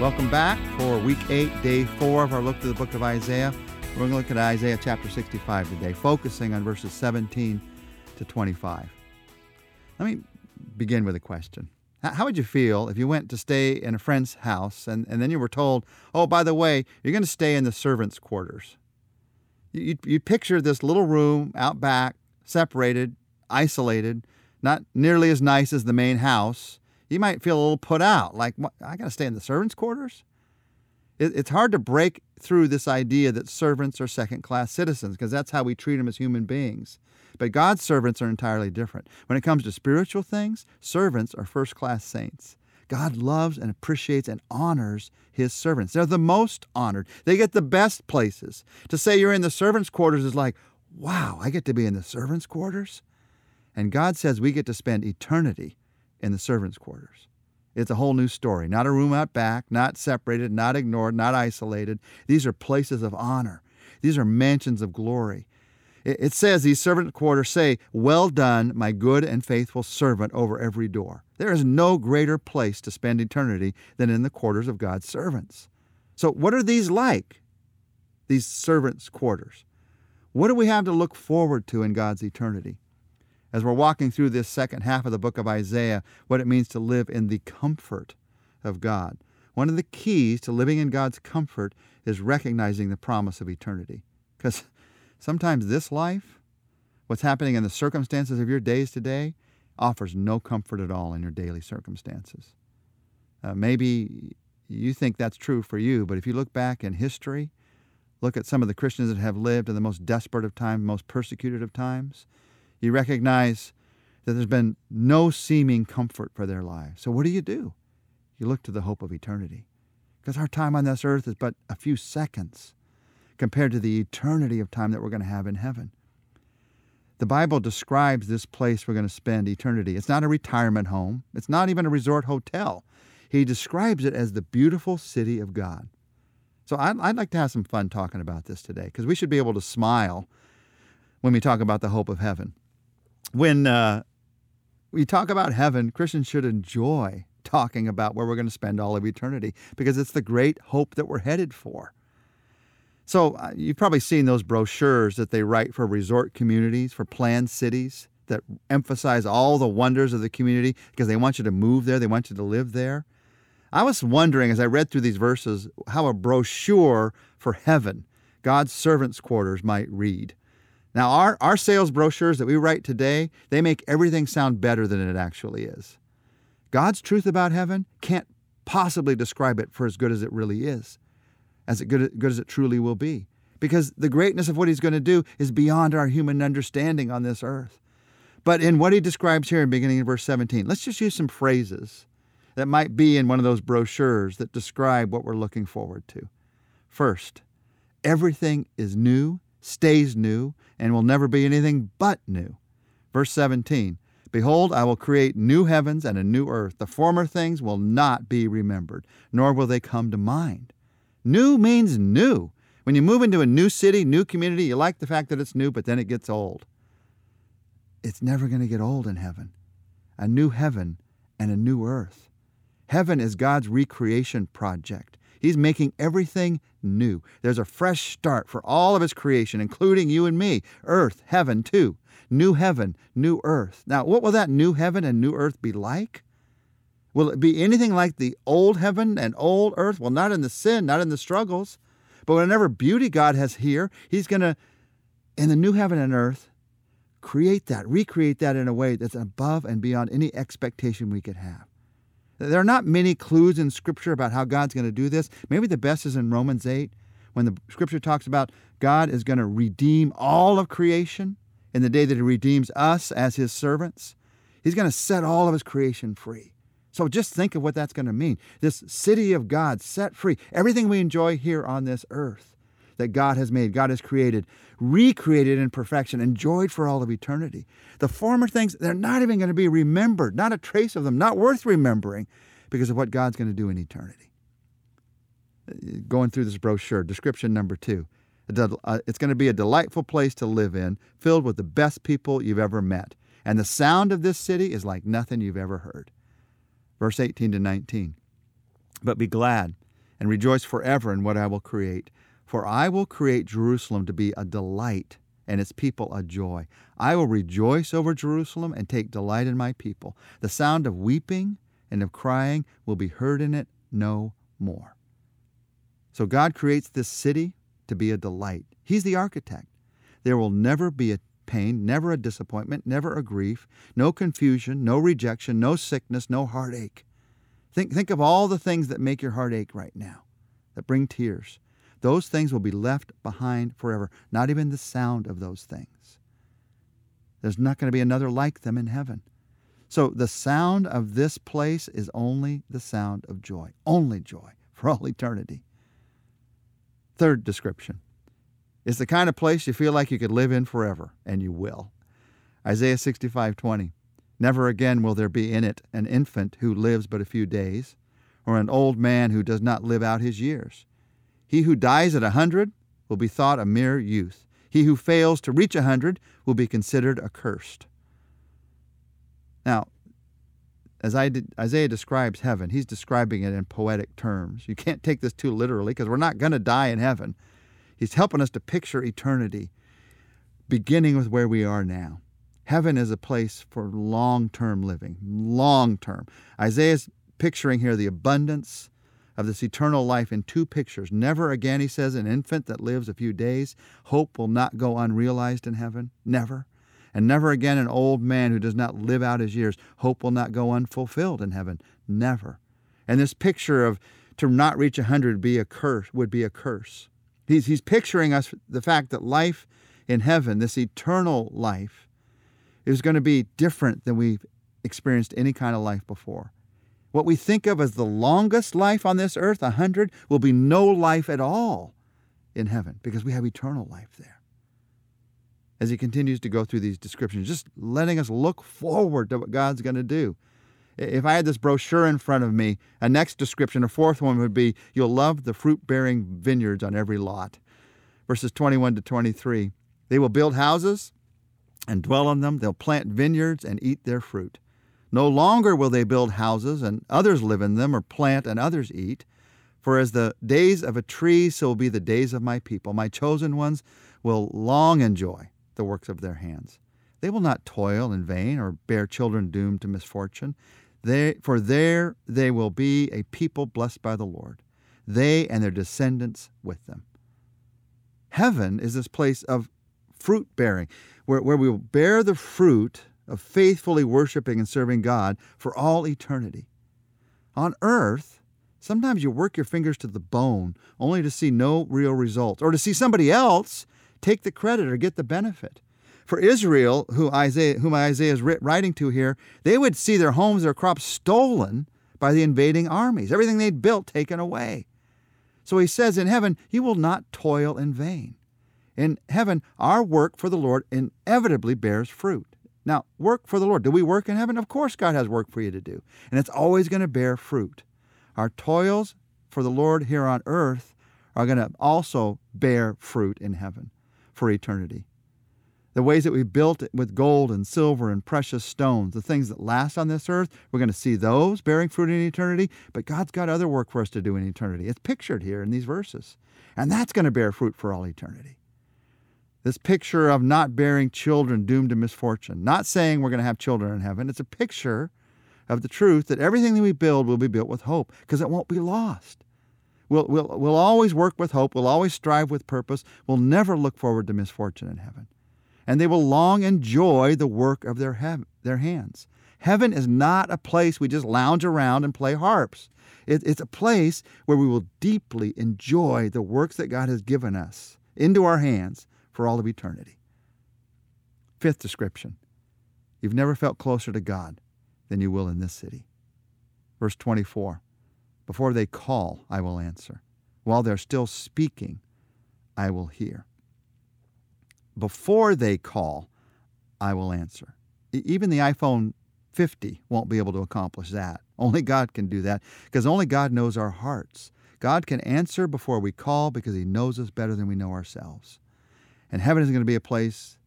Welcome back for week eight, day four of our look through the book of Isaiah. We're going to look at Isaiah chapter 65 today, focusing on verses 17 to 25. Let me begin with a question. How would you feel if you went to stay in a friend's house and, and then you were told, oh, by the way, you're going to stay in the servants' quarters? You, you picture this little room out back, separated, isolated, not nearly as nice as the main house. You might feel a little put out, like, I got to stay in the servants' quarters? It, it's hard to break through this idea that servants are second class citizens because that's how we treat them as human beings. But God's servants are entirely different. When it comes to spiritual things, servants are first class saints. God loves and appreciates and honors his servants. They're the most honored. They get the best places. To say you're in the servants' quarters is like, wow, I get to be in the servants' quarters? And God says we get to spend eternity in the servants' quarters. It's a whole new story. Not a room out back, not separated, not ignored, not isolated. These are places of honor. These are mansions of glory. It says these servant quarters say, Well done, my good and faithful servant, over every door. There is no greater place to spend eternity than in the quarters of God's servants. So, what are these like? These servants' quarters. What do we have to look forward to in God's eternity? As we're walking through this second half of the book of Isaiah, what it means to live in the comfort of God. One of the keys to living in God's comfort is recognizing the promise of eternity. Because Sometimes this life, what's happening in the circumstances of your days today, offers no comfort at all in your daily circumstances. Uh, maybe you think that's true for you, but if you look back in history, look at some of the Christians that have lived in the most desperate of times, most persecuted of times, you recognize that there's been no seeming comfort for their lives. So what do you do? You look to the hope of eternity. Because our time on this earth is but a few seconds compared to the eternity of time that we're going to have in heaven. The Bible describes this place we're going to spend eternity. It's not a retirement home, it's not even a resort hotel. He describes it as the beautiful city of God. So I'd, I'd like to have some fun talking about this today because we should be able to smile when we talk about the hope of heaven. When uh, we talk about heaven, Christians should enjoy talking about where we're going to spend all of eternity because it's the great hope that we're headed for. So uh, you've probably seen those brochures that they write for resort communities, for planned cities that emphasize all the wonders of the community because they want you to move there, they want you to live there. I was wondering as I read through these verses how a brochure for heaven, God's servants' quarters, might read. Now, our, our sales brochures that we write today, they make everything sound better than it actually is. God's truth about heaven can't possibly describe it for as good as it really is as good, good as it truly will be. Because the greatness of what he's going to do is beyond our human understanding on this earth. But in what he describes here in beginning in verse 17, let's just use some phrases that might be in one of those brochures that describe what we're looking forward to. First, everything is new, stays new, and will never be anything but new. Verse 17, Behold, I will create new heavens and a new earth. The former things will not be remembered, nor will they come to mind. New means new. When you move into a new city, new community, you like the fact that it's new, but then it gets old. It's never going to get old in heaven. A new heaven and a new earth. Heaven is God's recreation project. He's making everything new. There's a fresh start for all of His creation, including you and me. Earth, heaven, too. New heaven, new earth. Now, what will that new heaven and new earth be like? Will it be anything like the old heaven and old earth? Well, not in the sin, not in the struggles, but whatever beauty God has here, He's going to, in the new heaven and earth, create that, recreate that in a way that's above and beyond any expectation we could have. There are not many clues in Scripture about how God's going to do this. Maybe the best is in Romans 8, when the Scripture talks about God is going to redeem all of creation in the day that He redeems us as His servants. He's going to set all of His creation free. So just think of what that's going to mean. This city of God set free, everything we enjoy here on this earth that God has made, God has created, recreated in perfection, enjoyed for all of eternity. The former things, they're not even going to be remembered, not a trace of them, not worth remembering because of what God's going to do in eternity. Going through this brochure, description number two. Uh, it's going to be a delightful place to live in, filled with the best people you've ever met. And the sound of this city is like nothing you've ever heard verse 18 to 19. But be glad and rejoice forever in what I will create. For I will create Jerusalem to be a delight and its people a joy. I will rejoice over Jerusalem and take delight in my people. The sound of weeping and of crying will be heard in it no more. So God creates this city to be a delight. He's the architect. There will never be a pain, never a disappointment, never a grief, no confusion, no rejection, no sickness, no heartache. Think, think of all the things that make your heart ache right now, that bring tears. Those things will be left behind forever, not even the sound of those things. There's not going to be another like them in heaven. So the sound of this place is only the sound of joy, only joy for all eternity. Third description it's the kind of place you feel like you could live in forever, and you will. Isaiah 65:20. Never again will there be in it an infant who lives but a few days, or an old man who does not live out his years. He who dies at a hundred will be thought a mere youth. He who fails to reach a hundred will be considered accursed. Now, as Isaiah describes heaven, he's describing it in poetic terms. You can't take this too literally because we're not going to die in heaven. He's helping us to picture eternity, beginning with where we are now. Heaven is a place for long term living, long term. Isaiah's picturing here the abundance of this eternal life in two pictures. Never again, he says, an infant that lives a few days. Hope will not go unrealized in heaven. Never. And never again an old man who does not live out his years. Hope will not go unfulfilled in heaven. Never. And this picture of to not reach a hundred be a curse would be a curse. He's, he's picturing us the fact that life in heaven, this eternal life, is going to be different than we've experienced any kind of life before. What we think of as the longest life on this earth, a hundred, will be no life at all in heaven because we have eternal life there. As he continues to go through these descriptions, just letting us look forward to what God's going to do. If I had this brochure in front of me, a next description, a fourth one would be You'll love the fruit bearing vineyards on every lot. Verses 21 to 23. They will build houses and dwell in them. They'll plant vineyards and eat their fruit. No longer will they build houses and others live in them, or plant and others eat. For as the days of a tree, so will be the days of my people. My chosen ones will long enjoy the works of their hands. They will not toil in vain or bear children doomed to misfortune. They, for there they will be a people blessed by the Lord, they and their descendants with them. Heaven is this place of fruit bearing, where, where we will bear the fruit of faithfully worshiping and serving God for all eternity. On earth, sometimes you work your fingers to the bone only to see no real results or to see somebody else take the credit or get the benefit. For Israel, who Isaiah, whom Isaiah is writing to here, they would see their homes, their crops stolen by the invading armies, everything they'd built taken away. So he says, In heaven, you will not toil in vain. In heaven, our work for the Lord inevitably bears fruit. Now, work for the Lord. Do we work in heaven? Of course, God has work for you to do, and it's always going to bear fruit. Our toils for the Lord here on earth are going to also bear fruit in heaven for eternity. The ways that we built it with gold and silver and precious stones, the things that last on this earth, we're going to see those bearing fruit in eternity, but God's got other work for us to do in eternity. It's pictured here in these verses, and that's going to bear fruit for all eternity. This picture of not bearing children doomed to misfortune. Not saying we're going to have children in heaven. It's a picture of the truth that everything that we build will be built with hope because it won't be lost. We'll, we'll, we'll always work with hope. We'll always strive with purpose. We'll never look forward to misfortune in heaven. And they will long enjoy the work of their, hev- their hands. Heaven is not a place we just lounge around and play harps. It, it's a place where we will deeply enjoy the works that God has given us into our hands for all of eternity. Fifth description you've never felt closer to God than you will in this city. Verse 24 Before they call, I will answer. While they're still speaking, I will hear. Before they call, I will answer. Even the iPhone 50 won't be able to accomplish that. Only God can do that because only God knows our hearts. God can answer before we call because He knows us better than we know ourselves. And heaven is going to be a place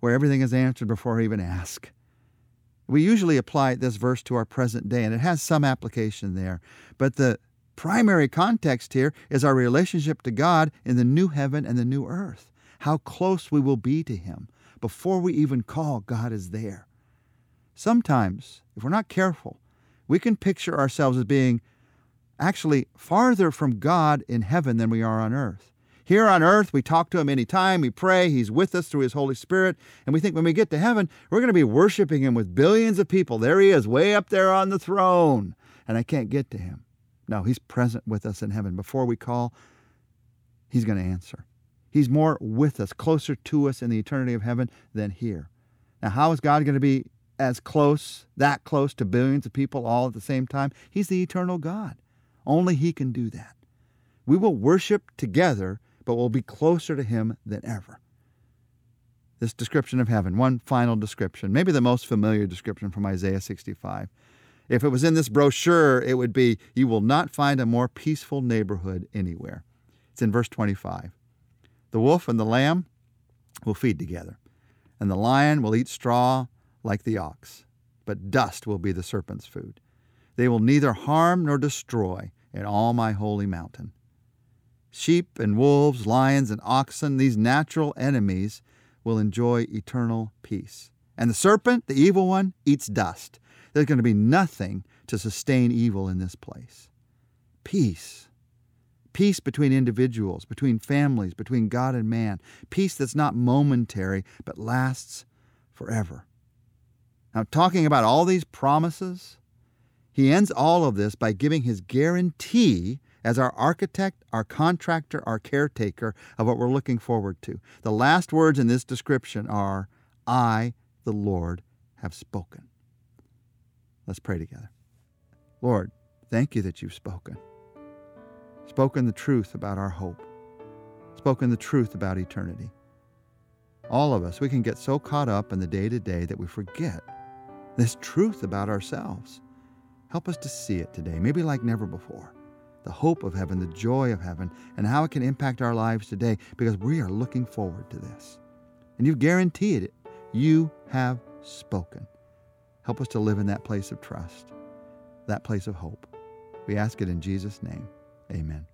where everything is answered before we even ask. We usually apply this verse to our present day, and it has some application there. But the, primary context here is our relationship to God in the new heaven and the new earth. How close we will be to Him before we even call God is there. Sometimes, if we're not careful, we can picture ourselves as being actually farther from God in heaven than we are on earth. Here on earth, we talk to Him anytime, we pray, He's with us through His Holy Spirit, and we think when we get to heaven, we're going to be worshiping Him with billions of people. There He is, way up there on the throne, and I can't get to Him. No, He's present with us in heaven. Before we call, He's going to answer. He's more with us, closer to us in the eternity of heaven than here. Now, how is God going to be as close, that close to billions of people all at the same time? He's the eternal God. Only He can do that. We will worship together but will be closer to Him than ever. This description of heaven, one final description, maybe the most familiar description from Isaiah 65. If it was in this brochure, it would be You will not find a more peaceful neighborhood anywhere. It's in verse 25. The wolf and the lamb will feed together, and the lion will eat straw like the ox, but dust will be the serpent's food. They will neither harm nor destroy in all my holy mountain. Sheep and wolves, lions and oxen, these natural enemies, will enjoy eternal peace. And the serpent, the evil one, eats dust. There's going to be nothing to sustain evil in this place. Peace. Peace between individuals, between families, between God and man. Peace that's not momentary, but lasts forever. Now, talking about all these promises, he ends all of this by giving his guarantee as our architect, our contractor, our caretaker of what we're looking forward to. The last words in this description are, I, the Lord, have spoken. Let's pray together. Lord, thank you that you've spoken. Spoken the truth about our hope, spoken the truth about eternity. All of us, we can get so caught up in the day to day that we forget this truth about ourselves. Help us to see it today, maybe like never before the hope of heaven, the joy of heaven, and how it can impact our lives today because we are looking forward to this. And you've guaranteed it. You have spoken. Help us to live in that place of trust, that place of hope. We ask it in Jesus' name. Amen.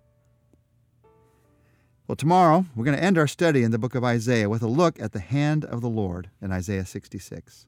Well, tomorrow we're going to end our study in the book of Isaiah with a look at the hand of the Lord in Isaiah 66.